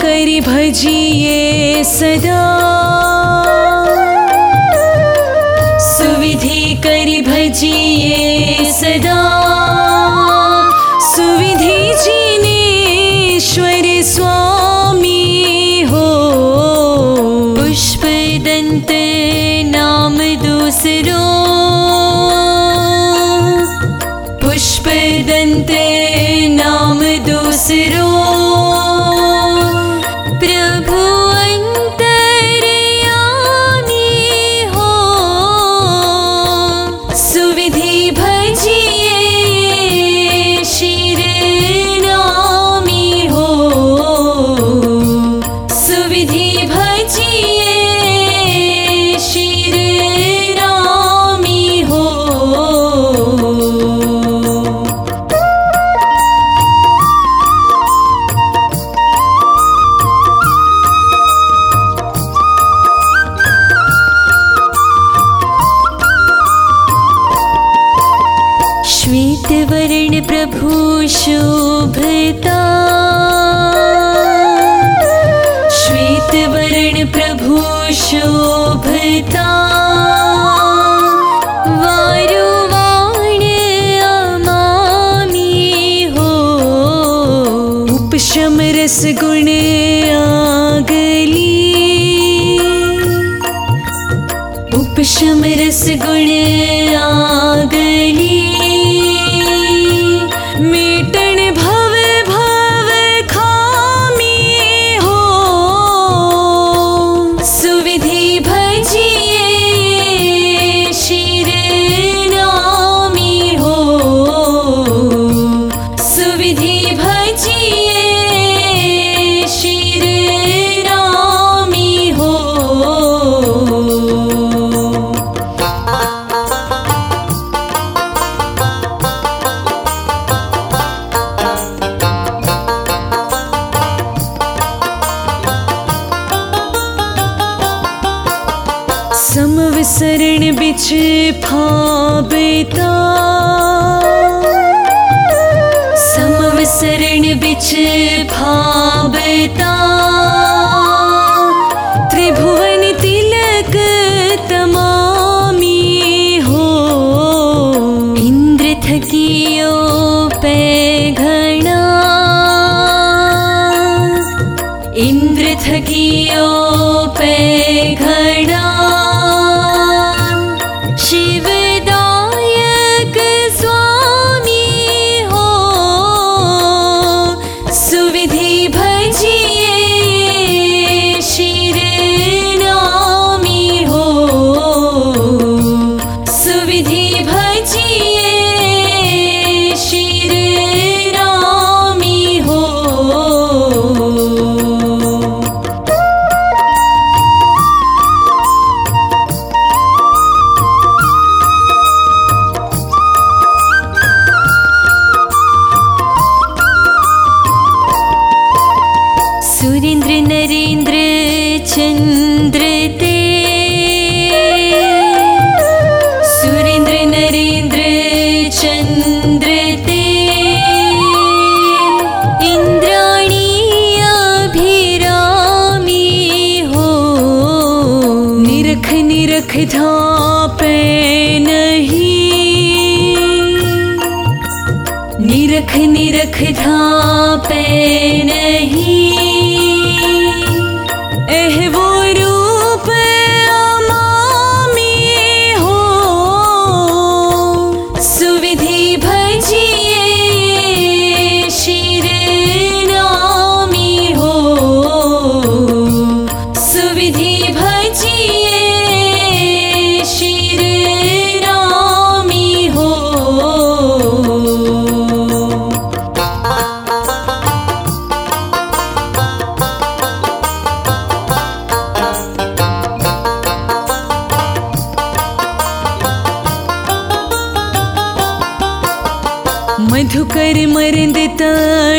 करी भजिए सदा। प्रभु शोभता श्वेतवरण प्रभु शोभता वारु आगली। उपशमरस गुण आगली। 只怕被打。लिखता पे नहीं। निरख निरख धा पे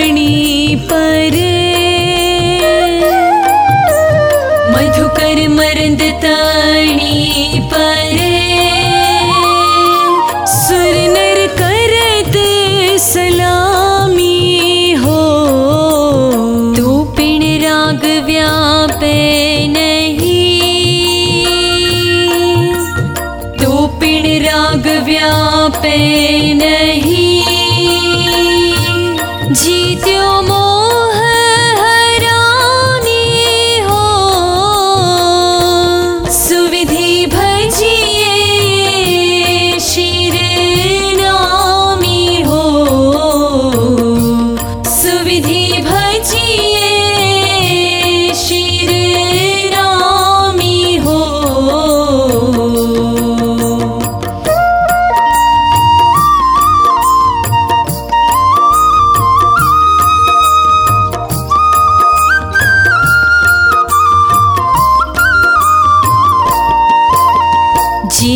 मणि परे। मधुकर मरंद ताणी परे। सुरनर नर सलामी हो। तू पिण राग व्यापे नहीं। तू पिण राग व्यापे नहीं।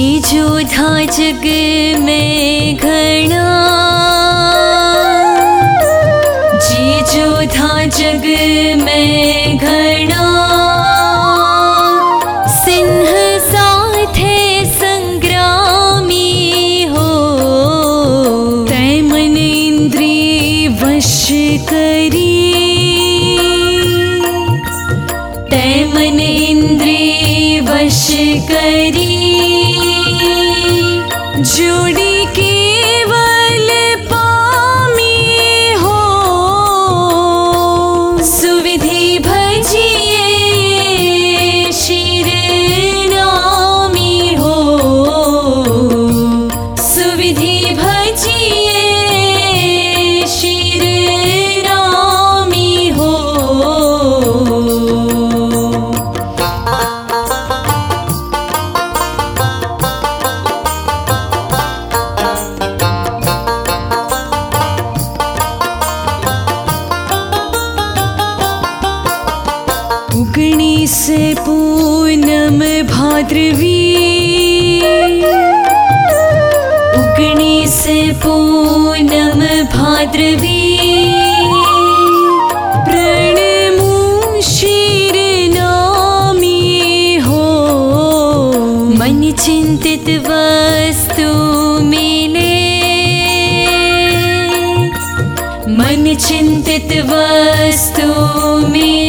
योधा जग में घणा जी योधा जग मे संग्रामी हो। तय मन इन्द्री वश करी। तय मन इन्द्री वश करी। उगणि पूनम भाद्रवी। भाद्रवि से पूनम भाद्रवी। प्रणीर नी हो। मन चिन्तित वस्तु मिले। मन चिन्तित वस्तु मिले।